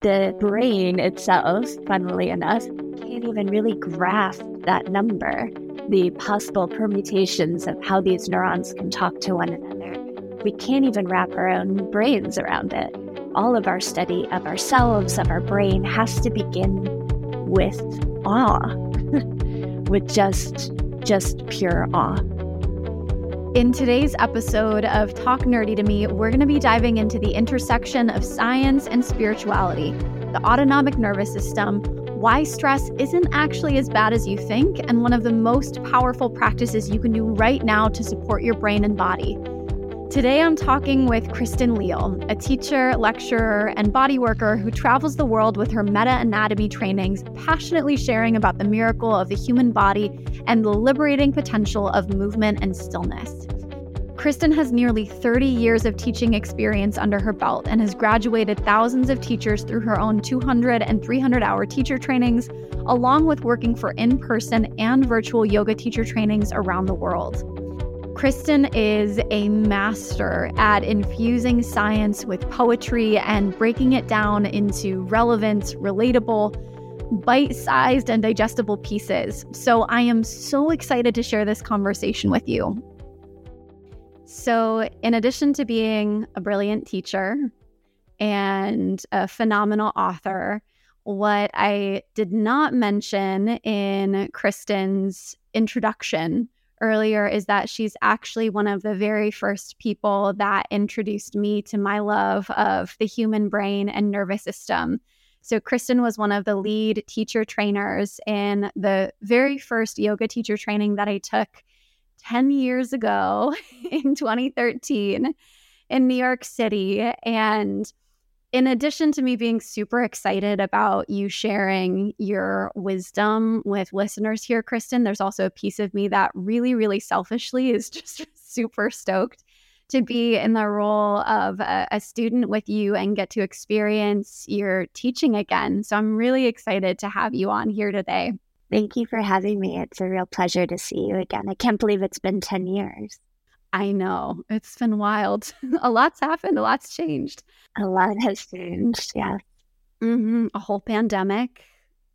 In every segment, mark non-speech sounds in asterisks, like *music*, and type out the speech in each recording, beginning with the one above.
the brain itself, funnily enough, can't even really grasp that number, the possible permutations of how these neurons can talk to one another. We can't even wrap our own brains around it. All of our study of ourselves, of our brain, has to begin with awe, *laughs* with just just pure awe. In today's episode of Talk Nerdy to Me, we're going to be diving into the intersection of science and spirituality, the autonomic nervous system, why stress isn't actually as bad as you think, and one of the most powerful practices you can do right now to support your brain and body. Today, I'm talking with Kristin Leal, a teacher, lecturer, and body worker who travels the world with her MetaAnatomy trainings, passionately sharing about the miracle of the human body and the liberating potential of movement and stillness. Kristin has nearly 30 years of teaching experience under her belt and has graduated thousands of teachers through her own 200 and 300 hour teacher trainings, along with working for in person and virtual yoga teacher trainings around the world. Kristin is a master at infusing science with poetry and breaking it down into relevant, relatable, bite sized, and digestible pieces. So I am so excited to share this conversation with you. So, in addition to being a brilliant teacher and a phenomenal author, what I did not mention in Kristin's introduction earlier is that she's actually one of the very first people that introduced me to my love of the human brain and nervous system. So, Kristin was one of the lead teacher trainers in the very first yoga teacher training that I took 10 years ago *laughs* in 2013 in New York City. And in addition to me being super excited about you sharing your wisdom with listeners here, Kristin, there's also a piece of me that really, really selfishly is *laughs* just super stoked to be in the role of a, a, student with you and get to experience your teaching again. So I'm really excited to have you on here today. Thank you for having me. It's a real pleasure to see you again. I can't believe it's been 10 years. I know. It's been wild. *laughs* a lot's happened, a lot's changed. A lot has changed, yeah. Mm-hmm. A whole pandemic,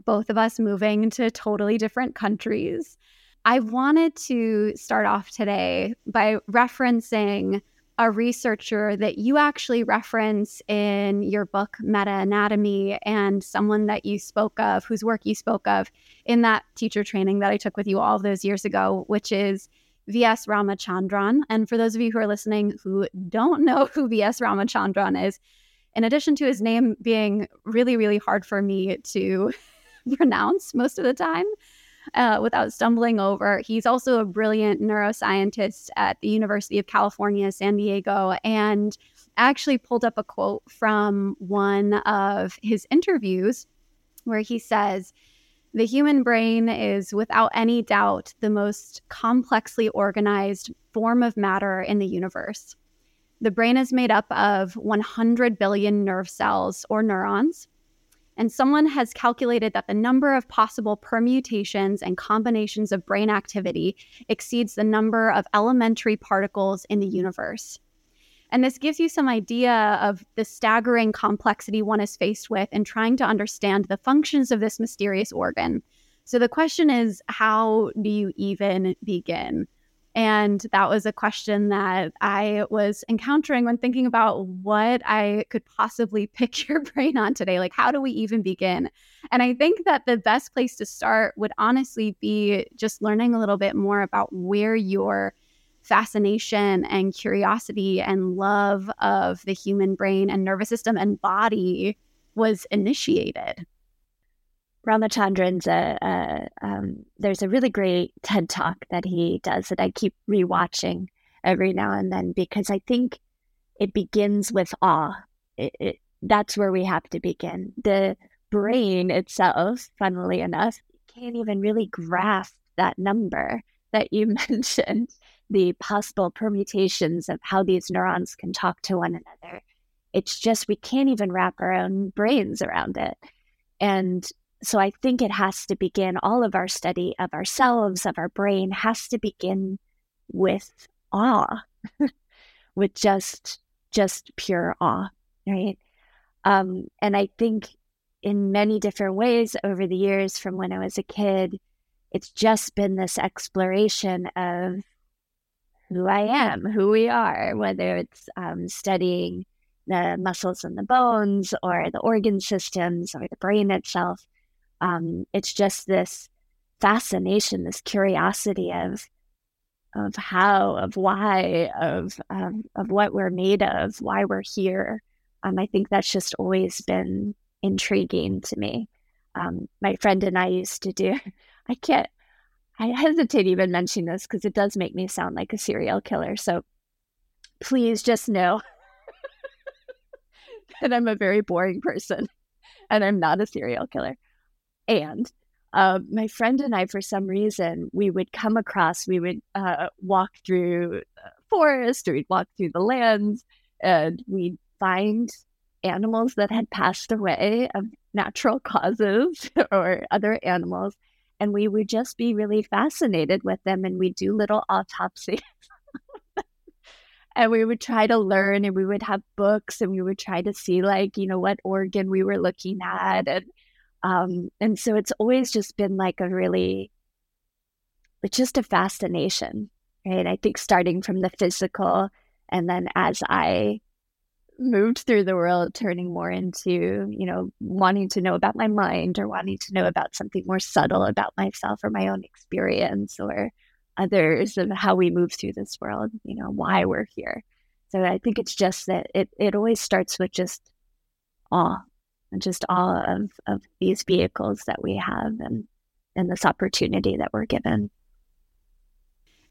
both of us moving to totally different countries. I wanted to start off today by referencing a researcher that you actually reference in your book, MetaAnatomy, and someone that you spoke of, whose work you spoke of in that teacher training that I took with you all those years ago, which is V.S. Ramachandran. And for those of you who are listening who don't know *laughs* who V.S. Ramachandran is, in addition to his name being really, really hard for me to *laughs* pronounce most of the time uh, without stumbling over, he's also a brilliant neuroscientist at the University of California, San Diego. And I actually pulled up a quote from one of his interviews where he says, the human brain is without any doubt the most complexly organized form of matter in the universe. The brain is made up of 100 billion nerve cells or neurons. And someone has calculated that the number of possible permutations and combinations of brain activity exceeds the number of elementary particles in the universe. And this gives you some idea of the staggering complexity one is faced with in trying to understand the functions of this mysterious organ. So the question is, how do you even begin? And that was a question that I was encountering when thinking about what I could possibly *laughs* pick your brain on today. Like, how do we even begin? And I think that the best place to start would honestly be just learning a little bit more about where your fascination and curiosity and love of the human brain and nervous system and body was initiated. Ramachandran's a, a um, there's a really great TED talk that he does that I keep rewatching every now and then because I think it begins with awe. It, it, that's where we have to begin. The brain itself, funnily enough, can't even really grasp that number that you *laughs* mentioned the possible permutations of how these neurons can talk to one another. It's just we can't even wrap our own brains around it. And so I think it has to begin, all of our study of ourselves, of our brain, has to begin with awe, *laughs* with just just pure awe, right? Um, and I think in many different ways over the years from when I was a kid, it's just been this exploration of who I am, who we are, whether it's um, studying the muscles and the bones or the organ systems or the brain itself. Um, it's just this fascination, this curiosity of of how, of why, of um, of what we're made of, why we're here. Um, I think that's just always been intriguing to me. Um, my friend and I used to do. *laughs* I can't. I hesitate even mentioning this because it does make me sound like a serial killer. So please just know *laughs* that I'm a very boring person *laughs* and I'm not a serial killer. And uh, my friend and I, for some reason, we would come across, we would uh, walk through forest or we'd walk through the lands and we'd find animals that had passed away of natural causes *laughs* or other animals. And we would just be really fascinated with them and we'd do little autopsies. *laughs* and we would try to learn and we would have books and we would try to see like, you know, what organ we were looking at and um, and so it's always just been like a really, it's just a fascination, right? I think starting from the physical, and then as I moved through the world, turning more into, you know, wanting to know about my mind or wanting to know about something more subtle about myself or my own experience or others of how we move through this world, you know, why we're here. So I think it's just that it, it always starts with just awe and just all of, of these vehicles that we have and, and this opportunity that we're given.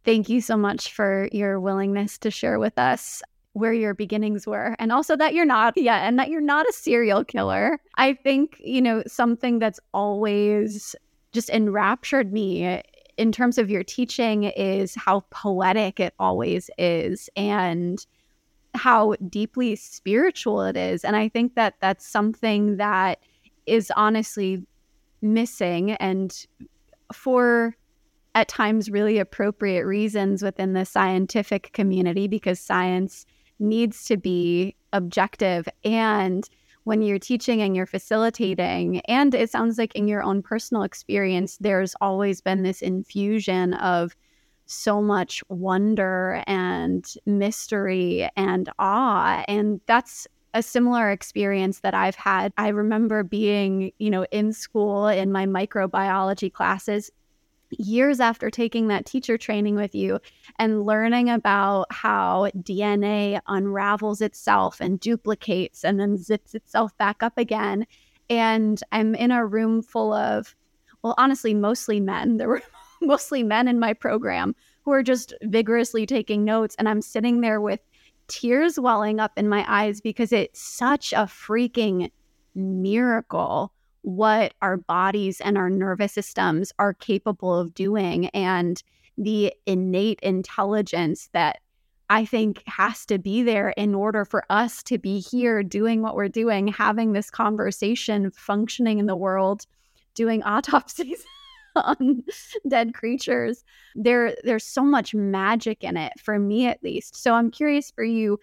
Thank you so much for your willingness to share with us where your beginnings were and also that you're not yeah and that you're not a serial killer i think you know something that's always just enraptured me in terms of your teaching is how poetic it always is and how deeply spiritual it is. And I think that that's something that is honestly missing and for at times really appropriate reasons within the scientific community because science needs to be objective and when you're teaching and you're facilitating and it sounds like in your own personal experience there's always been this infusion of so much wonder and mystery and awe. And that's a similar experience that I've had. I remember being, you know, in school in my microbiology classes years after taking that teacher training with you and learning about how DNA unravels itself and duplicates and then zips itself back up again. And I'm in a room full of, well, honestly, mostly men. There were *laughs* mostly men in my program who are just vigorously taking notes. And I'm sitting there with tears welling up in my eyes because it's such a freaking miracle what our bodies and our nervous systems are capable of doing and the innate intelligence that I think has to be there in order for us to be here doing what we're doing, having this conversation, functioning in the world, doing *laughs* autopsies. on dead creatures. There there's so much magic in it for me at least. So I'm curious for you.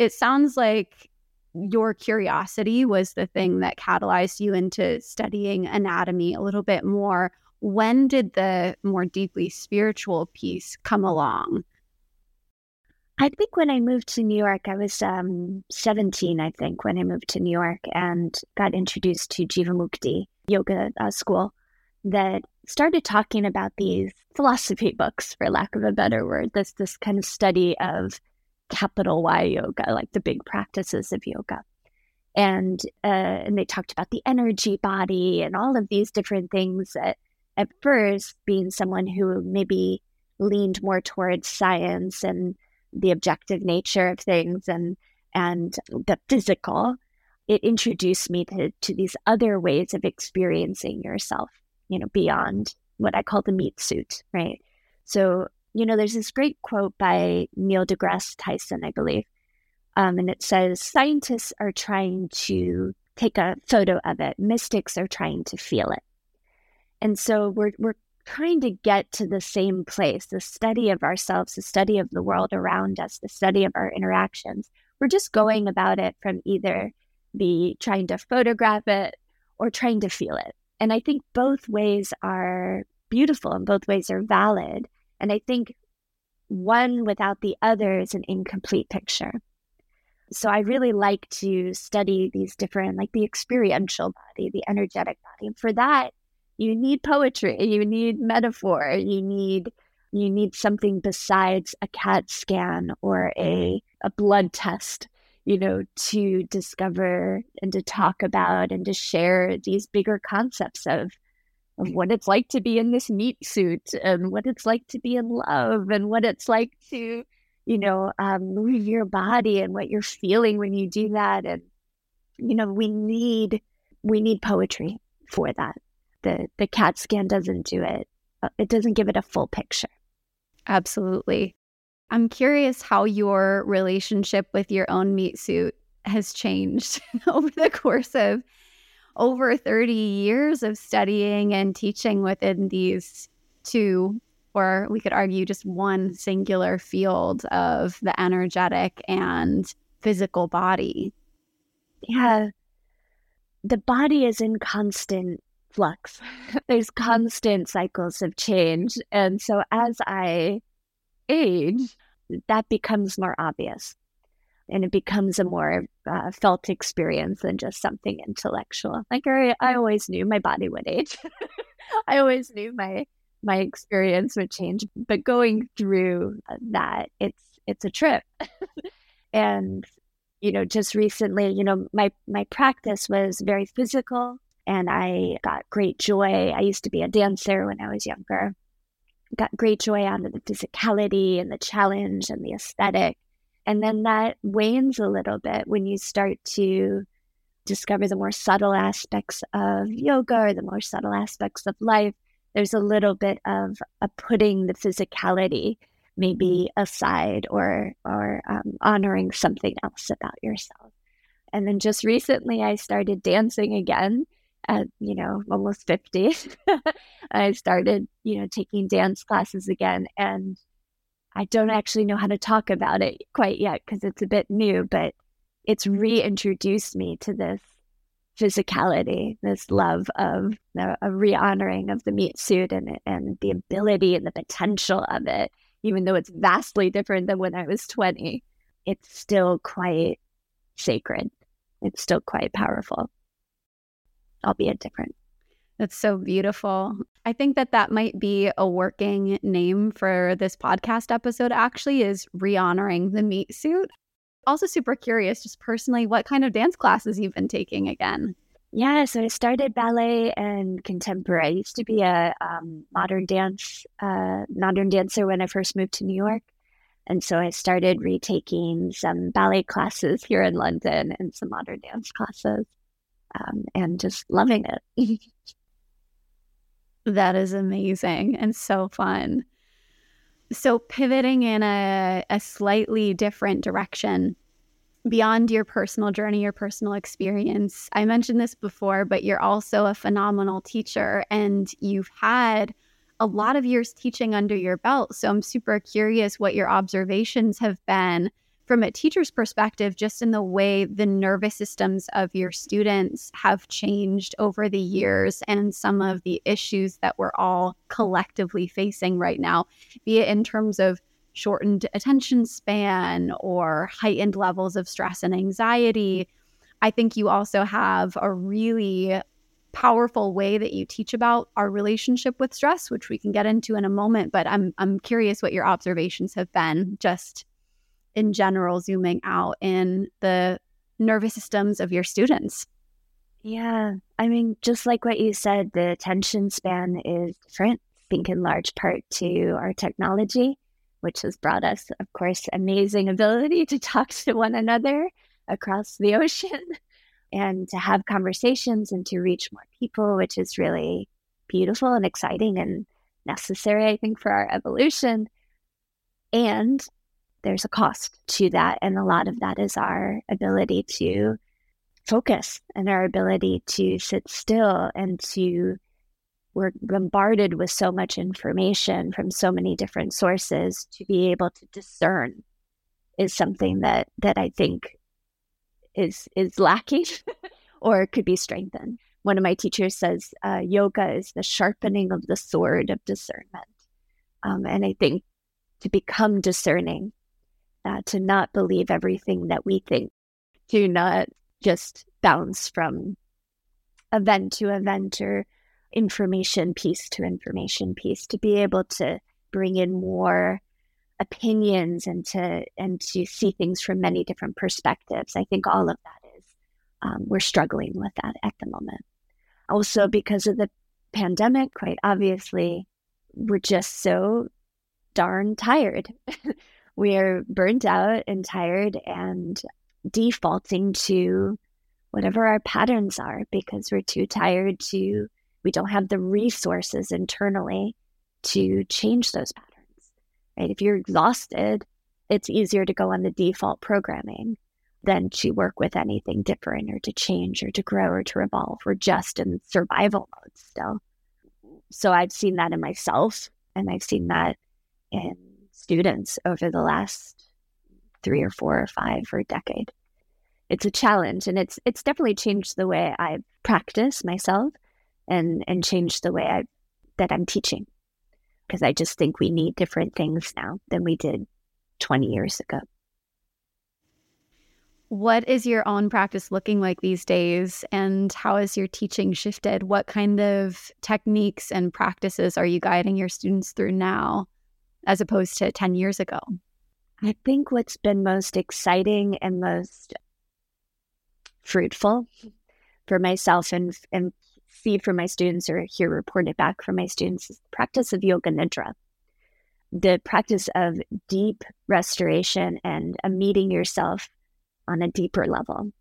It sounds like your curiosity was the thing that catalyzed you into studying anatomy a little bit more. When did the more deeply spiritual piece come along? I think when I moved to New York, I was um, 17, I think, when I moved to New York and got introduced to Jivamukti yoga uh, school that started talking about these philosophy books, for lack of a better word, this this kind of study of capital Y yoga, like the big practices of yoga. And uh, and they talked about the energy body and all of these different things that at first being someone who maybe leaned more towards science and the objective nature of things and and the physical, it introduced me to, to these other ways of experiencing yourself you know, beyond what I call the meat suit, right? So, you know, there's this great quote by Neil deGrasse Tyson, I believe. Um, and it says, scientists are trying to take a photo of it. Mystics are trying to feel it. And so we're, we're trying to get to the same place, the study of ourselves, the study of the world around us, the study of our interactions. We're just going about it from either the trying to photograph it or trying to feel it. And I think both ways are beautiful and both ways are valid. And I think one without the other is an incomplete picture. So I really like to study these different, like the experiential body, the energetic body. And for that, you need poetry, you need metaphor, you need you need something besides a CAT scan or a a blood test, you know, to discover and to talk about and to share these bigger concepts of of what it's like to be in this meat suit and what it's like to be in love and what it's like to you know, um, move your body and what you're feeling when you do that. And, you know, we need, we need poetry for that. The, the CAT scan doesn't do it. Uh, it doesn't give it a full picture. Absolutely. I'm curious how your relationship with your own meat suit has changed *laughs* over the course of over 30 years of studying and teaching within these two or we could argue just one singular field of the energetic and physical body. Yeah. The body is in constant flux. *laughs* There's mm-hmm. constant cycles of change. And so as I age, that becomes more obvious and it becomes a more uh, felt experience than just something intellectual. Like I, I always knew my body would age. *laughs* I always knew my my experience would change. But going through that, it's it's a trip. *laughs* and you know, just recently, you know, my my practice was very physical and I got great joy. I used to be a dancer when I was younger. Got great joy out of the physicality and the challenge and the aesthetic. And then that wanes a little bit when you start to discover the more subtle aspects of yoga or the more subtle aspects of life. There's a little bit of a putting the physicality maybe aside or or um, honoring something else about yourself. And then just recently i started dancing again at you know almost 50 *laughs* i started you know taking dance classes again and i don't actually know how to talk about it quite yet because it's a bit new but it's reintroduced me to this physicality, this love of the, a re-honoring of the meat suit and and the ability and the potential of it, even though it's vastly different than when I was 20, it's still quite sacred. It's still quite powerful, albeit different. That's so beautiful. I think that that might be a working name for this podcast episode, actually, is re honoring the meat suit. Also, super curious, just personally, what kind of dance classes you've been taking again? Yeah, so I started ballet and contemporary. I used to be a um, modern dance, uh, modern dancer when I first moved to New York, and so I started retaking some ballet classes here in London and some modern dance classes, um, and just loving it. *laughs* that is amazing and so fun. So, pivoting in a, a slightly different direction beyond your personal journey, your personal experience, I mentioned this before, but you're also a phenomenal teacher and you've had a lot of years teaching under your belt. So, I'm super curious what your observations have been from a teacher's perspective, just in the way the nervous systems of your students have changed over the years and some of the issues that we're all collectively facing right now, be it in terms of shortened attention span or heightened levels of stress and anxiety. I think you also have a really powerful way that you teach about our relationship with stress, which we can get into in a moment. But I'm I'm curious what your observations have been just in general, zooming out in the nervous systems of your students? Yeah. I mean, just like what you said, the attention span is different, I think in large part to our technology, which has brought us, of course, amazing ability to talk to one another across the ocean *laughs* and to have conversations and to reach more people, which is really beautiful and exciting and necessary, I think, for our evolution. And there's a cost to that. And a lot of that is our ability to focus and our ability to sit still and to we're bombarded with so much information from so many different sources to be able to discern is something that that I think is is lacking *laughs* or could be strengthened. One of my teachers says uh, yoga is the sharpening of the sword of discernment. Um, and I think to become discerning, uh, to not believe everything that we think, to not just bounce from event to event or information piece to information piece, to be able to bring in more opinions and to and to see things from many different perspectives. I think all of that is um, we're struggling with that at the moment. Also, because of the pandemic, quite obviously, we're just so darn tired. *laughs* we are burnt out and tired and defaulting to whatever our patterns are because we're too tired to, we don't have the resources internally to change those patterns. Right? If you're exhausted, it's easier to go on the default programming than to work with anything different or to change or to grow or to evolve. We're just in survival mode still. So I've seen that in myself and I've seen that in students over the last three or four or five or decade. It's a challenge and it's it's definitely changed the way I practice myself and and changed the way I that I'm teaching. Because I just think we need different things now than we did 20 years ago. What is your own practice looking like these days? And how has your teaching shifted? What kind of techniques and practices are you guiding your students through now as opposed to 10 years ago? I think what's been most exciting and most fruitful for myself and, and see from my students or hear reported back from my students is the practice of yoga nidra the practice of deep restoration and a meeting yourself on a deeper level.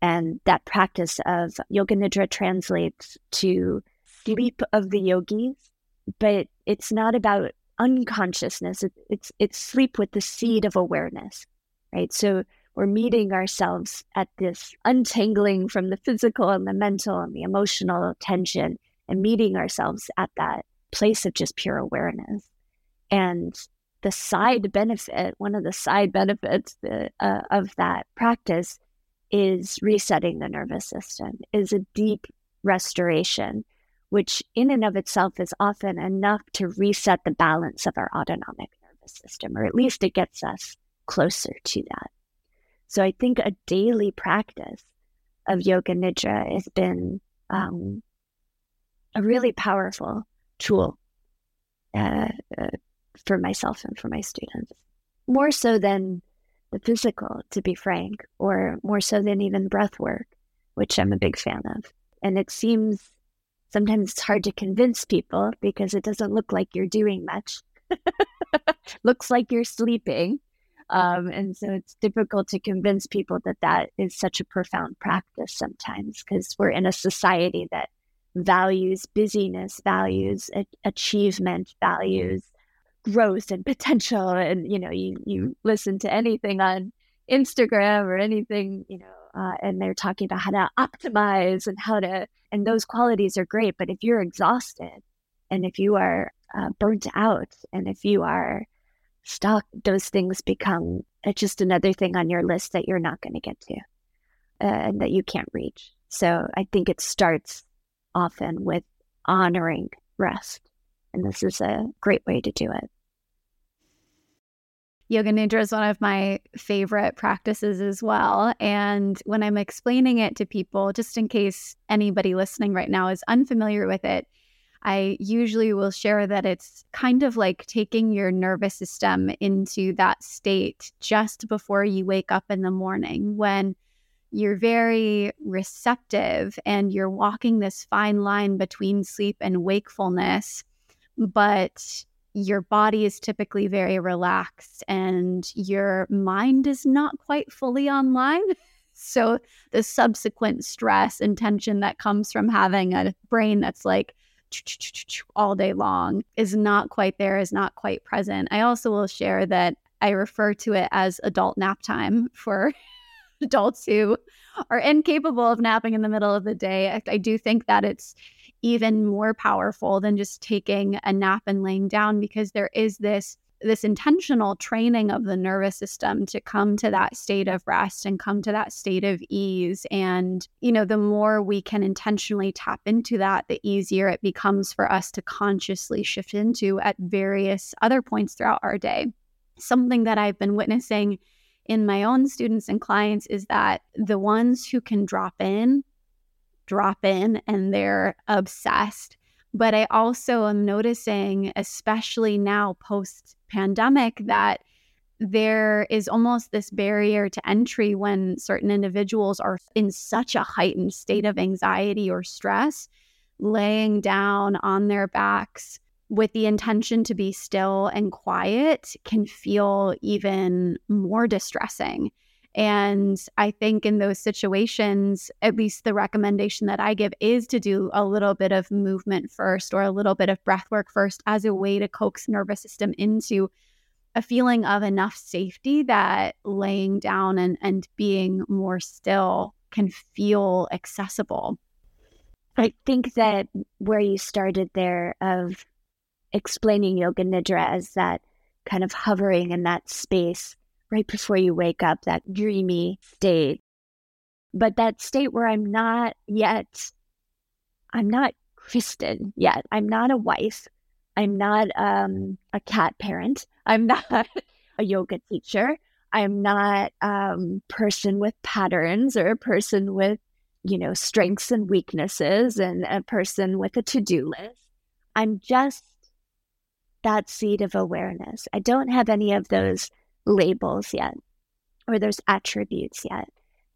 And that practice of yoga nidra translates to sleep of the yogis, but it's not about unconsciousness. it's it's sleep with the seed of awareness, right? So we're meeting ourselves at this untangling from the physical and the mental and the emotional tension, and meeting ourselves at that place of just pure awareness. And the side benefit, one of the side benefits the, uh, of that practice is resetting the nervous system, is a deep restoration, which in and of itself is often enough to reset the balance of our autonomic nervous system, or at least it gets us closer to that. So I think a daily practice of yoga nidra has been um, a really powerful tool uh, uh, for myself and for my students. More so than the physical, to be frank, or more so than even breath work, which I'm a big fan of. And it seems sometimes it's hard to convince people because it doesn't look like you're doing much. *laughs* Looks like you're sleeping. Um, and so it's difficult to convince people that that is such a profound practice sometimes because we're in a society that values busyness, values achievement, values growth and potential and you know you you listen to anything on instagram or anything you know uh, and they're talking about how to optimize and how to and those qualities are great but if you're exhausted and if you are uh, burnt out and if you are stuck those things become uh, just another thing on your list that you're not going to get to uh, and that you can't reach. So i think it starts often with honoring rest and this is a great way to do it Yoga Nidra is one of my favorite practices as well. And when I'm explaining it to people, just in case anybody listening right now is unfamiliar with it, I usually will share that it's kind of like taking your nervous system into that state just before you wake up in the morning when you're very receptive and you're walking this fine line between sleep and wakefulness. But your body is typically very relaxed and your mind is not quite fully online. *laughs* So, the subsequent stress and tension that comes from having a brain that's like all day long is not quite there, is not quite present. I also will share that I refer to it as adult nap time for *laughs* adults who are incapable of napping in the middle of the day. I, I do think that it's even more powerful than just taking a nap and laying down because there is this this intentional training of the nervous system to come to that state of rest and come to that state of ease. And you know the more we can intentionally tap into that the easier it becomes for us to consciously shift into at various other points throughout our day. Something that i've been witnessing in my own students and clients is that the ones who can drop in drop in and they're obsessed but I also am noticing, especially now post pandemic, that there is almost this barrier to entry when certain individuals are in such a heightened state of anxiety or stress, laying down on their backs with the intention to be still and quiet can feel even more distressing. And I think in those situations, at least the recommendation that I give is to do a little bit of movement first or a little bit of breath work first as a way to coax nervous system into a feeling of enough safety that laying down and, and being more still can feel accessible. I think that where you started there of explaining yoga nidra as that kind of hovering in that space right before you wake up, that dreamy state. But that state where I'm not yet, I'm not Kristin yet. I'm not a wife. I'm not um, a cat parent. I'm *laughs* not a yoga teacher. I'm not a um, person with patterns or a person with, you know, strengths and weaknesses and a person with a to do list. I'm just that seed of awareness. I don't have any of those labels yet or those attributes yet.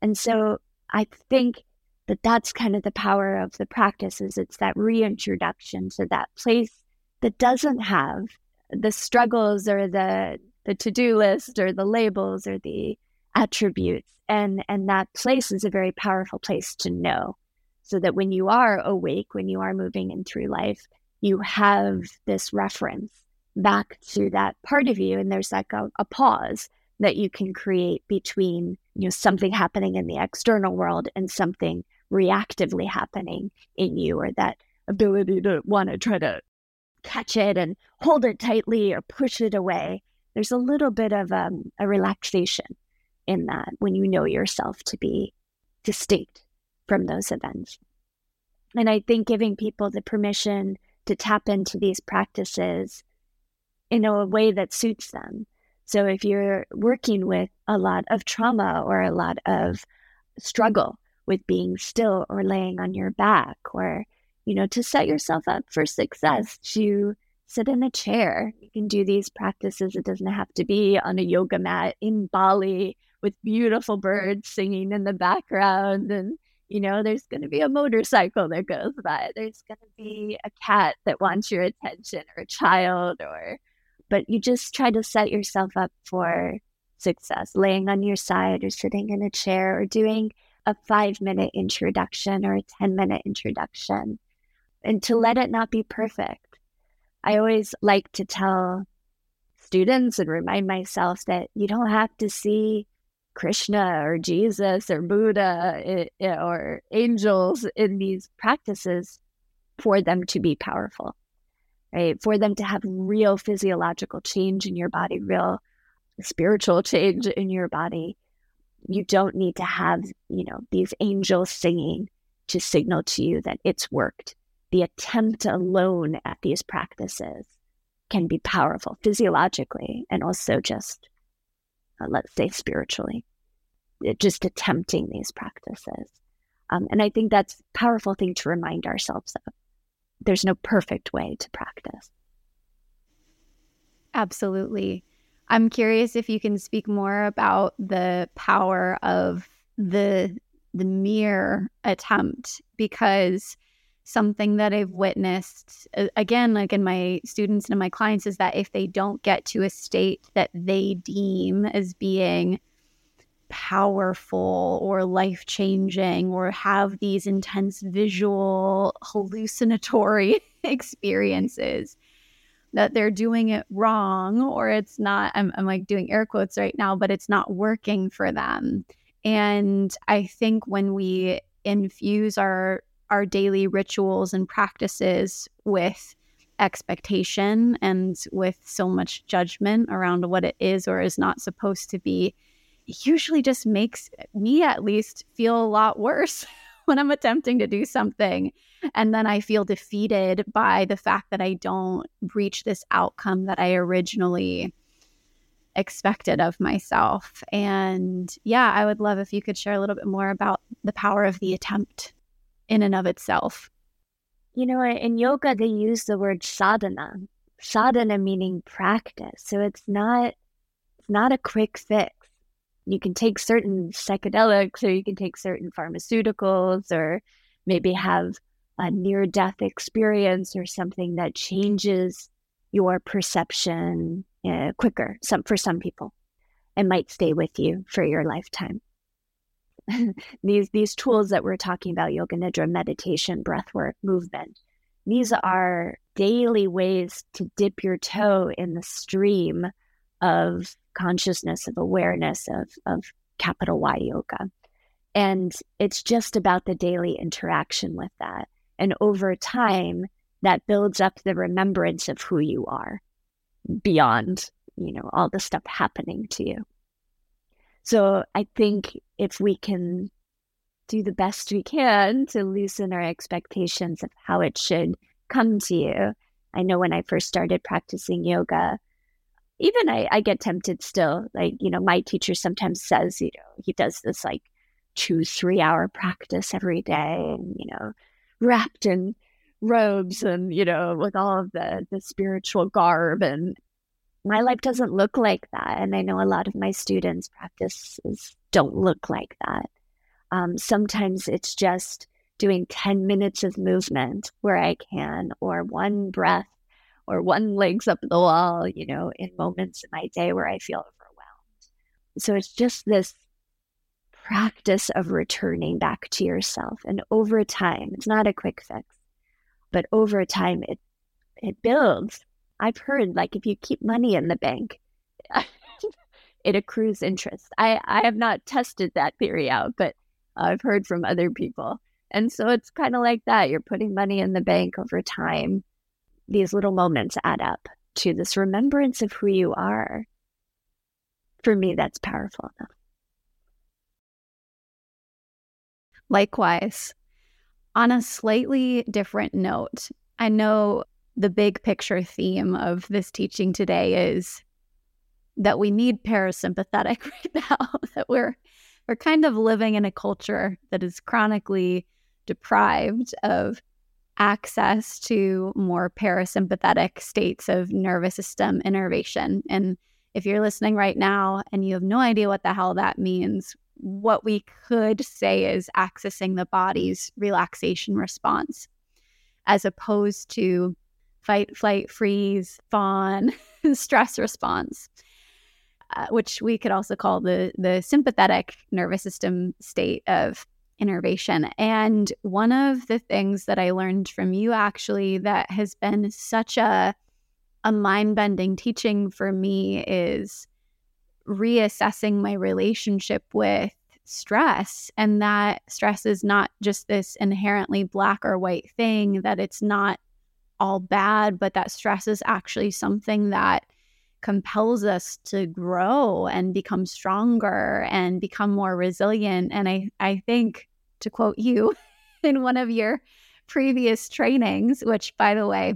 And so I think that that's kind of the power of the practice is it's that reintroduction to that place that doesn't have the struggles or the the to-do list or the labels or the attributes and and that place is a very powerful place to know so that when you are awake when you are moving in through life you have this reference back to that part of you and there's like a, a pause that you can create between you know something happening in the external world and something reactively happening in you or that ability to want to try to catch it and hold it tightly or push it away. There's a little bit of um, a relaxation in that when you know yourself to be distinct from those events. And i think giving people the permission to tap into these practices in a way that suits them. So if you're working with a lot of trauma or a lot of struggle with being still or laying on your back or you know to set yourself up for success to sit in a chair you can do these practices. It doesn't have to be on a yoga mat in bali with beautiful birds singing in the background. And you know there's going to be a motorcycle that goes by. There's going to be a cat that wants your attention or a child or but you just try to set yourself up for success, laying on your side or sitting in a chair or doing a five minute introduction or a 10 minute introduction and to let it not be perfect. I always like to tell students and remind myself that you don't have to see Krishna or Jesus or Buddha eh, eh, or angels in these practices for them to be powerful right? For them to have real physiological change in your body, real spiritual change in your body, you don't need to have, you know, these angels singing to signal to you that it's worked. The attempt alone at these practices can be powerful physiologically and also just, uh, let's say, spiritually. It, just attempting these practices. Um, and I think that's a powerful thing to remind ourselves of there's no perfect way to practice. Absolutely. I'm curious if you can speak more about the power of the the mere attempt because something that I've witnessed again like in my students and my clients is that if they don't get to a state that they deem as being powerful or life changing or have these intense visual hallucinatory *laughs* experiences that they're doing it wrong or it's not I'm, I'm like doing air quotes right now but it's not working for them. And i think when we infuse our our daily rituals and practices with expectation and with so much judgment around what it is or is not supposed to be usually just makes me at least feel a lot worse *laughs* when I'm attempting to do something. And then I feel defeated by the fact that I don't reach this outcome that I originally expected of myself. And yeah, I would love if you could share a little bit more about the power of the attempt in and of itself. You know, in yoga, they use the word sadhana, sadhana meaning practice. So it's not, it's not a quick fix you can take certain psychedelics or you can take certain pharmaceuticals or maybe have a near death experience or something that changes your perception uh, quicker some for some people. And might stay with you for your lifetime. *laughs* These these tools that we're talking about yoga nidra meditation breath work movement these are daily ways to dip your toe in the stream of consciousness, of awareness, of, of capital Y yoga. And it's just about the daily interaction with that. And over time, that builds up the remembrance of who you are beyond, you know, all the stuff happening to you. So I think if we can do the best we can to loosen our expectations of how it should come to you. I know when I first started practicing yoga, even I, I get tempted still. Like, you know, my teacher sometimes says, you know, he does this like two, three hour practice every day and, you know, wrapped in robes and, you know, with all of the, the spiritual garb. And my life doesn't look like that. And I know a lot of my students' practices don't look like that. Um, sometimes it's just doing 10 minutes of movement where I can, or one breath or one leg's up the wall, you know, in moments in my day where I feel overwhelmed. So it's just this practice of returning back to yourself. And over time, it's not a quick fix, but over time it it builds. I've heard like if you keep money in the bank, *laughs* it accrues interest. I, I have not tested that theory out, but I've heard from other people. And so it's kind of like that. You're putting money in the bank over time these little moments add up to this remembrance of who you are. For me, that's powerful enough. Likewise, on a slightly different note, I know the big picture theme of this teaching today is that we need parasympathetic *laughs* right now, *laughs* that we're we're kind of living in a culture that is chronically deprived of access to more parasympathetic states of nervous system innervation. And if you're listening right now and you have no idea what the hell that means, what we could say is accessing the body's relaxation response as opposed to fight, flight, freeze, fawn, *laughs* stress response. Uh, which we could also call the the sympathetic nervous system state of innervation. And one of the things that I learned from you actually that has been such a a mind-bending teaching for me is reassessing my relationship with stress and that stress is not just this inherently black or white thing that it's not all bad but that stress is actually something that compels us to grow and become stronger and become more resilient and i i think to quote you *laughs* in one of your previous trainings, which, by the way,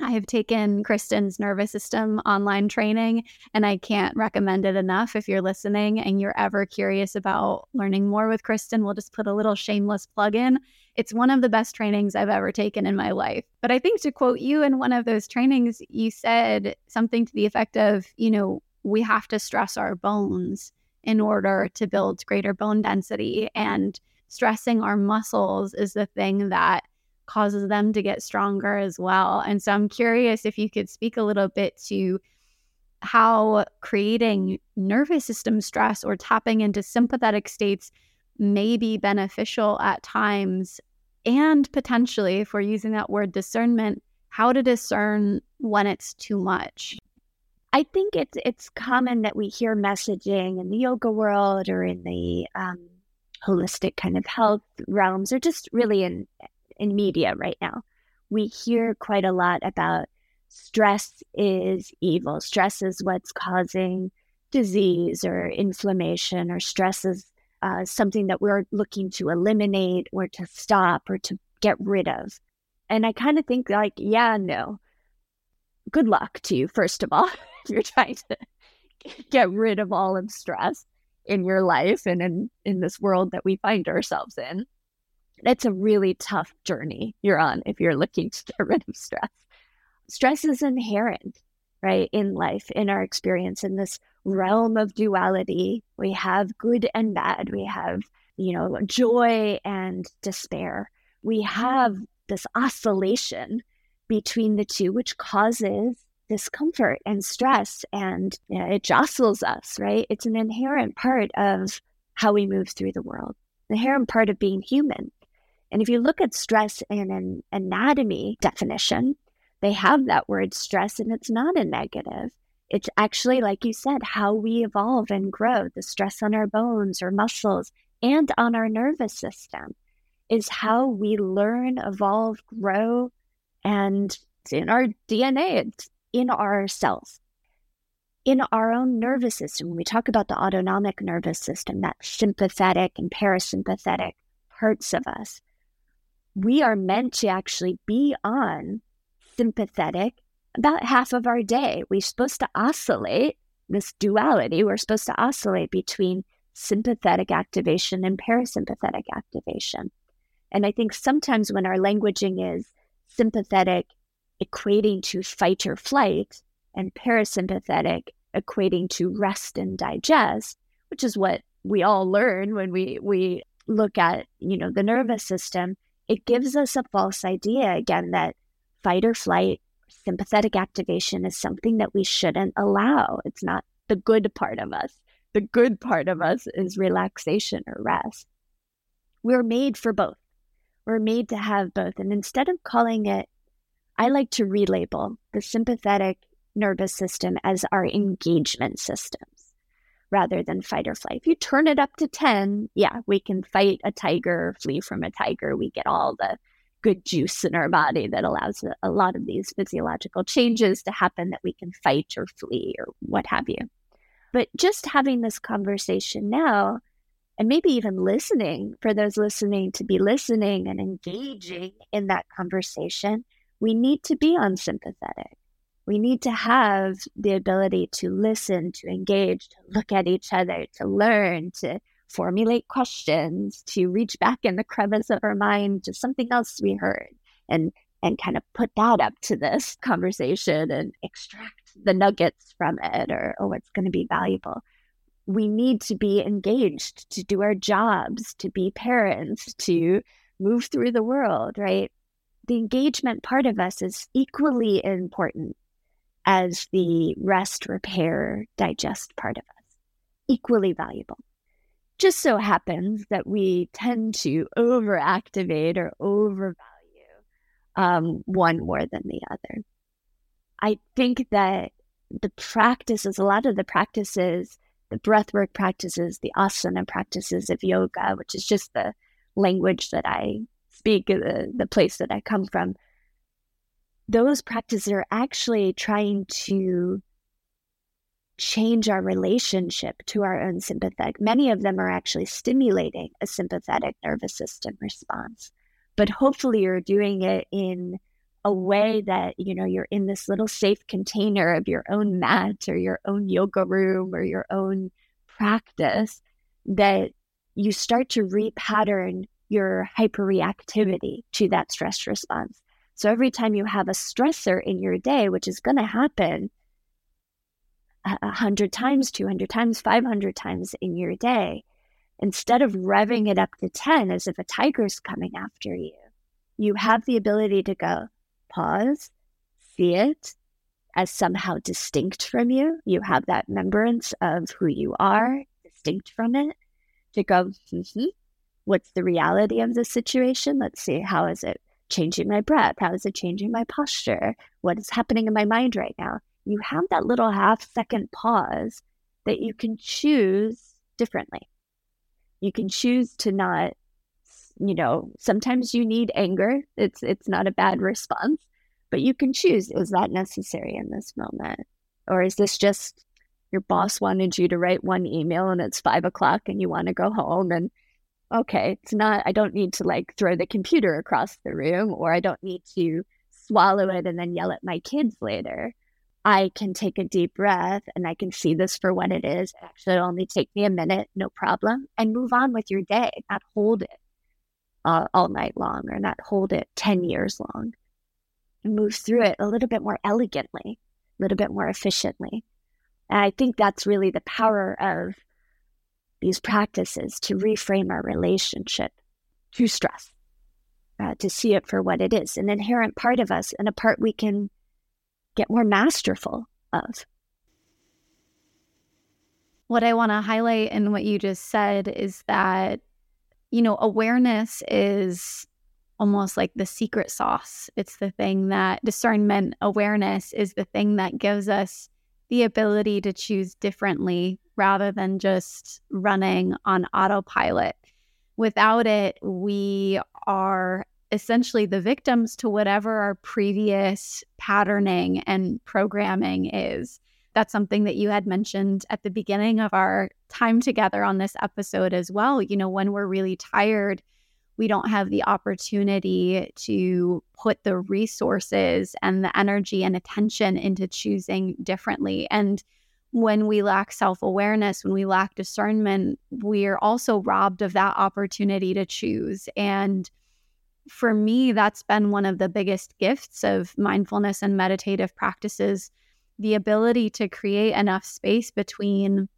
I have taken Kristin's nervous system online training, and I can't recommend it enough. If you're listening and you're ever curious about learning more with Kristin, we'll just put a little shameless plug in. It's one of the best trainings I've ever taken in my life. But I think to quote you in one of those trainings, you said something to the effect of, you know, we have to stress our bones in order to build greater bone density. And stressing our muscles is the thing that causes them to get stronger as well. And so I'm curious if you could speak a little bit to how creating nervous system stress or tapping into sympathetic states may be beneficial at times and potentially if we're using that word discernment how to discern when it's too much i think it's it's common that we hear messaging in the yoga world or in the um, holistic kind of health realms or just really in in media right now we hear quite a lot about stress is evil. Stress is what's causing disease or inflammation, or stress is uh, something that we're looking to eliminate or to stop or to get rid of. And I kind of think, like, yeah, no. Good luck to you, first of all, *laughs* if you're trying to *laughs* get rid of all of stress in your life and in, in this world that we find ourselves in. It's a really tough journey you're on if you're looking to get rid of stress. Stress is inherent, right, in life, in our experience, in this realm of duality. We have good and bad. We have, you know, joy and despair. We mm-hmm. have this oscillation between the two, which causes discomfort and stress and you know, it jostles us, right? It's an inherent part of how we move through the world, the inherent part of being human. And if you look at stress in an anatomy definition, they have that word stress and it's not a negative. It's actually, like you said, how we evolve and grow. The stress on our bones or muscles and on our nervous system is how we learn, evolve, grow, and in our DNA, it's in ourselves. In our own nervous system, when we talk about the autonomic nervous system, that sympathetic and parasympathetic parts of us, we are meant to actually be on sympathetic about half of our day. We're supposed to oscillate this duality. We're supposed to oscillate between sympathetic activation and parasympathetic activation. And I think sometimes when our languaging is sympathetic equating to fight or flight, and parasympathetic equating to rest and digest, which is what we all learn when we, we look at, you know, the nervous system, it gives us a false idea again that fight or flight, sympathetic activation is something that we shouldn't allow. It's not the good part of us. The good part of us is relaxation or rest. We're made for both. We're made to have both. And instead of calling it, I like to relabel the sympathetic nervous system as our engagement systems rather than fight or flight. If you turn it up to 10, yeah, we can fight a tiger, flee from a tiger. We get all the good juice in our body that allows a lot of these physiological changes to happen that we can fight or flee or what have you. But just having this conversation now, and maybe even listening for those listening to be listening and engaging in that conversation, we need to be unsympathetic. We need to have the ability to listen, to engage, to look at each other, to learn, to formulate questions, to reach back in the crevice of our mind to something else we heard and and kind of put that up to this *laughs* conversation and extract the nuggets from it or, or what's going to be valuable. We need to be engaged to do our jobs, to be parents, to move through the world, right? The engagement part of us is equally important as the rest, repair, digest part of us, equally valuable just so happens that we tend to overactivate or overvalue um, one more than the other. I think that the practices, a lot of the practices, the breathwork practices, the asana practices of yoga, which is just the language that I speak, the, the place that I come from, those practices are actually trying to change our relationship to our own sympathetic. Many of them are actually stimulating a sympathetic nervous system response. But hopefully you're doing it in a way that, you know, you're in this little safe container of your own mat or your own yoga room or your own practice that you start to repattern your hyperreactivity to that stress response. So every time you have a stressor in your day, which is going to happen, a hundred times, 200 times, 500 times in your day, instead of revving it up to 10 as if a tiger's coming after you, you have the ability to go pause, see it as somehow distinct from you. You have that remembrance of who you are, distinct from it, to go, mm-hmm, what's the reality of the situation? Let's see, how is it changing my breath? How is it changing my posture? What is happening in my mind right now? you have that little half second pause that you can choose differently. You can choose to not you know, sometimes you need anger. It's it's not a bad response, but you can choose is that necessary in this moment? Or is this just your boss wanted you to write one email and it's five o'clock and you want to go home and okay, it's not I don't need to like throw the computer across the room or I don't need to swallow it and then yell at my kids later. I can take a deep breath and I can see this for what it is. Actually, only take me a minute, no problem, and move on with your day, not hold it uh, all night long or not hold it 10 years long. Move through it a little bit more elegantly, a little bit more efficiently. And I think that's really the power of these practices to reframe our relationship to stress, uh, to see it for what it is, an inherent part of us and a part we can get more masterful of. What I want to highlight in what you just said is that, you know, awareness is almost like the secret sauce. It's the thing that discernment, awareness is the thing that gives us the ability to choose differently rather than just running on autopilot. Without it, we are essentially the victims to whatever our previous patterning and programming is. That's something that you had mentioned at the beginning of our time together on this episode as well. You know, when we're really tired, we don't have the opportunity to put the resources and the energy and attention into choosing differently. And when we lack self awareness, when we lack discernment, we're also robbed of that opportunity to choose. And for me, that's been one of the biggest gifts of mindfulness and meditative practices the ability to create enough space between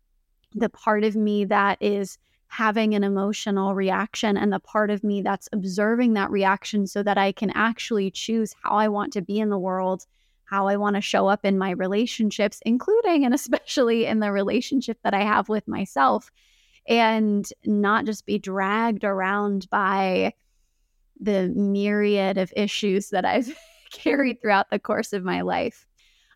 the part of me that is having an emotional reaction and the part of me that's observing that reaction so that I can actually choose how I want to be in the world, how I want to show up in my relationships, including and especially in the relationship that I have with myself, and not just be dragged around by the myriad of issues that I've *laughs* carried throughout the course of my life.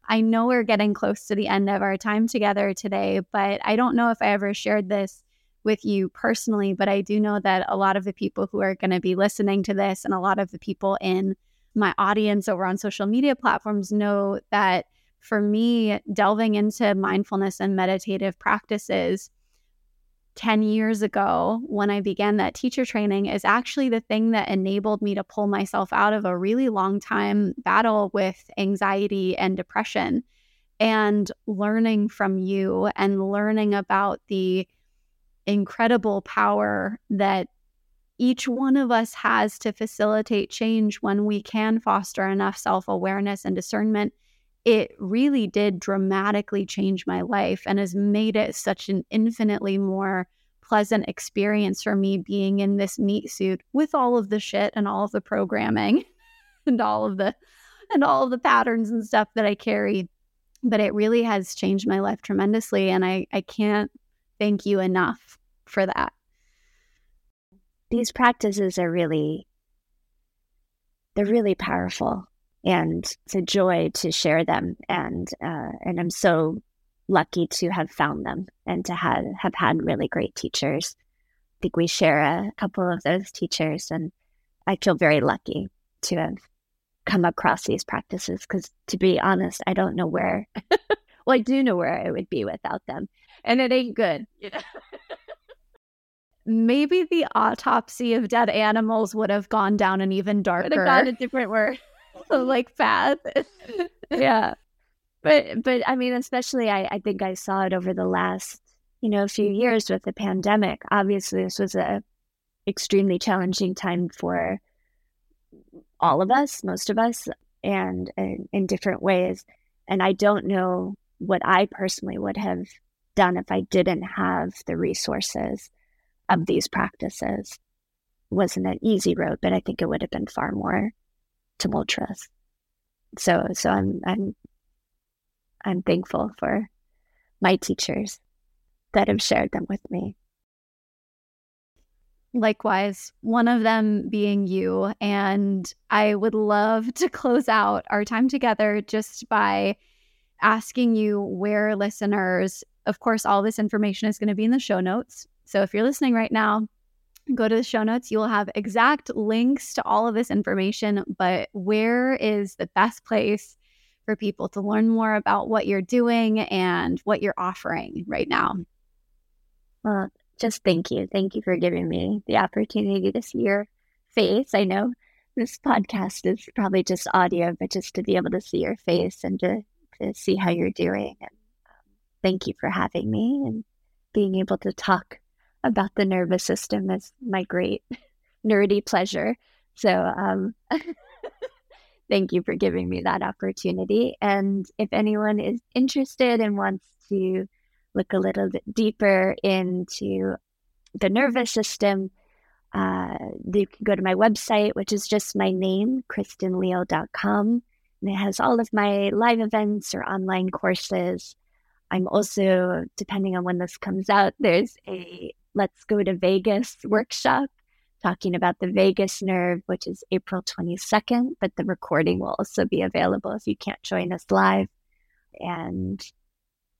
I know we're getting close to the end of our time together today, but I don't know if I ever shared this with you personally, but I do know that a lot of the people who are going to be listening to this and a lot of the people in my audience over on social media platforms know that for me, delving into mindfulness and meditative practices 10 years ago when I began that teacher training is actually the thing that enabled me to pull myself out of a really long time battle with anxiety and depression. And learning from you and learning about the incredible power that each one of us has to facilitate change when we can foster enough self awareness and discernment it really did dramatically change my life and has made it such an infinitely more pleasant experience for me being in this meat suit with all of the shit and all of the programming *laughs* and all of the and all of the patterns and stuff that I carry. But it really has changed my life tremendously and I, I can't thank you enough for that. These practices are really they're really powerful and it's a joy to share them. And uh, and I'm so lucky to have found them and to have have had really great teachers. I think we share a couple of those teachers, and I feel very lucky to have come across these practices. Because to be honest, I don't know where. *laughs* well, I do know where I would be without them, and it ain't good, you *laughs* know. Maybe the autopsy of dead animals would have gone down an even darker. Would have gone a different word. *laughs* *laughs* like path. *laughs* yeah. But but I mean, especially I, I think I saw it over the last, you know, a few years with the pandemic. Obviously this was a extremely challenging time for all of us, most of us, and, and in different ways. And I don't know what I personally would have done if I didn't have the resources of these practices. Wasn't an easy road, but I think it would have been far more tumultuous. So so I'm I'm I'm thankful for my teachers that have shared them with me. Likewise, one of them being you. And I would love to close out our time together just by asking you where listeners, of course, all this information is going to be in the show notes. So if you're listening right now, go to the show notes. You will have exact links to all of this information. But where is the best place for people to learn more about what you're doing and what you're offering right now? Well, just thank you. Thank you for giving me the opportunity to see your face. I know this podcast is probably just audio, but just to be able to see your face and to, to see how you're doing. And um, thank you for having me and being able to talk about the nervous system is my great *laughs* nerdy pleasure. So, um, *laughs* thank you for giving me that opportunity. And if anyone is interested and wants to look a little bit deeper into the nervous system, uh, you can go to my website, which is just my name, kristinleal.com. And it has all of my live events or online courses. I'm also, depending on when this comes out, there's a Let's Go to Vegas workshop talking about the vagus nerve, which is April 22nd, but the recording will also be available if you can't join us live. And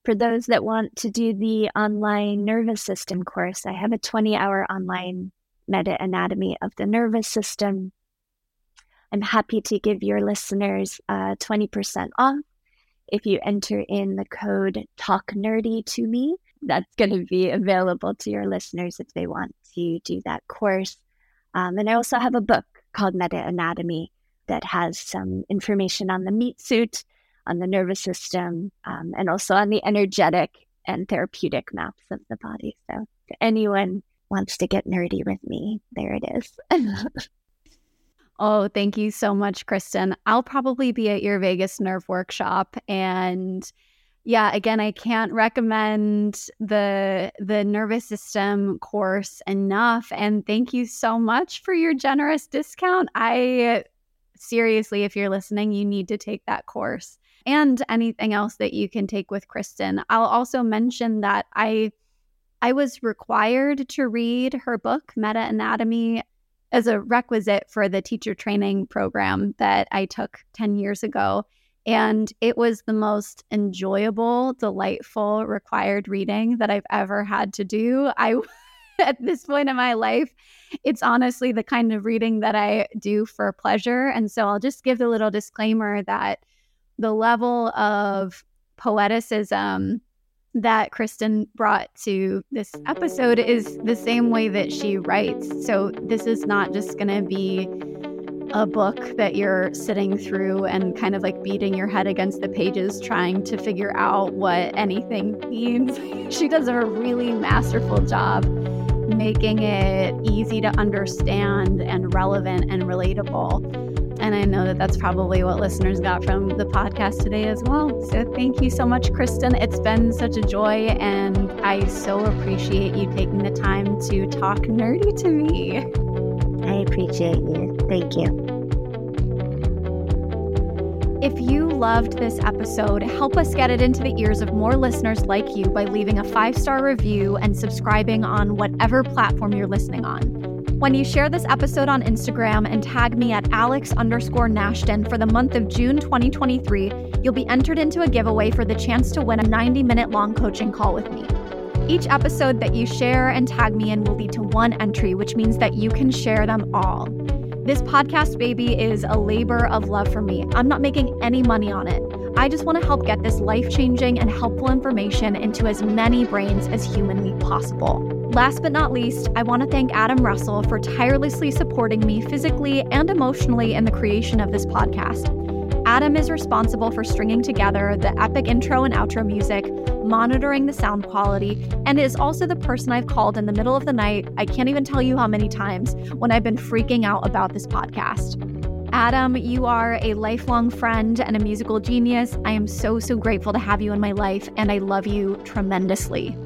for those that want to do the online nervous system course, I have a 20 hour online MetaAnatomy of the nervous system. I'm happy to give your listeners uh, 20% off if you enter in the code Talk Nerdy to me. That's going to be available to your listeners if they want to do that course. Um, and I also have a book called MetaAnatomy that has some information on the meat suit, on the nervous system, um, and also on the energetic and therapeutic maps of the body. So, if anyone wants to get nerdy with me, there it is. *laughs* oh, thank you so much, Kristin. I'll probably be at your Vegas Nerve workshop and yeah again i can't recommend the the nervous system course enough and thank you so much for your generous discount. I seriously if you're listening you need to take that course and anything else that you can take with kristin. I'll also mention that i i was required to read her book MetaAnatomy as a requisite for the teacher training program that i took 10 years ago and it was the most enjoyable, delightful, required reading that I've ever had to do. I, *laughs* at this point in my life, it's honestly the kind of reading that I do for pleasure. And so I'll just give the little disclaimer that the level of poeticism that Kristin brought to this episode is the same way that she writes. So this is not just going to be a book that you're sitting through and kind of like beating your head against the pages trying to figure out what anything *laughs* means. she does a really masterful job making it easy to understand and relevant and relatable. And I know that that's probably what listeners got from the podcast today as well. So thank you so much, Kristin. It's been such a joy, and I so appreciate you taking the time to talk nerdy to me. *laughs* I appreciate you. Thank you. If you loved this episode, help us get it into the ears of more listeners like you by leaving a five star review and subscribing on whatever platform you're listening on. When you share this episode on Instagram and tag me at Alex underscore Nashton for the month of June 2023, you'll be entered into a giveaway for the chance to win a 90 minute long coaching call with me. Each episode that you share and tag me in will lead to one entry, which means that you can share them all. This podcast, baby, is a labor of love for me. I'm not making any money on it. I just want to help get this life changing and helpful information into as many brains as humanly possible. Last but not least, I want to thank Adam Russell for tirelessly supporting me physically and emotionally in the creation of this podcast. Adam is responsible for stringing together the epic intro and outro music, monitoring the sound quality, and is also the person I've called in the middle of the night. I can't even tell you how many times when I've been freaking out about this podcast. Adam, you are a lifelong friend and a musical genius. I am so, so grateful to have you in my life, and I love you tremendously.